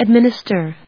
administer.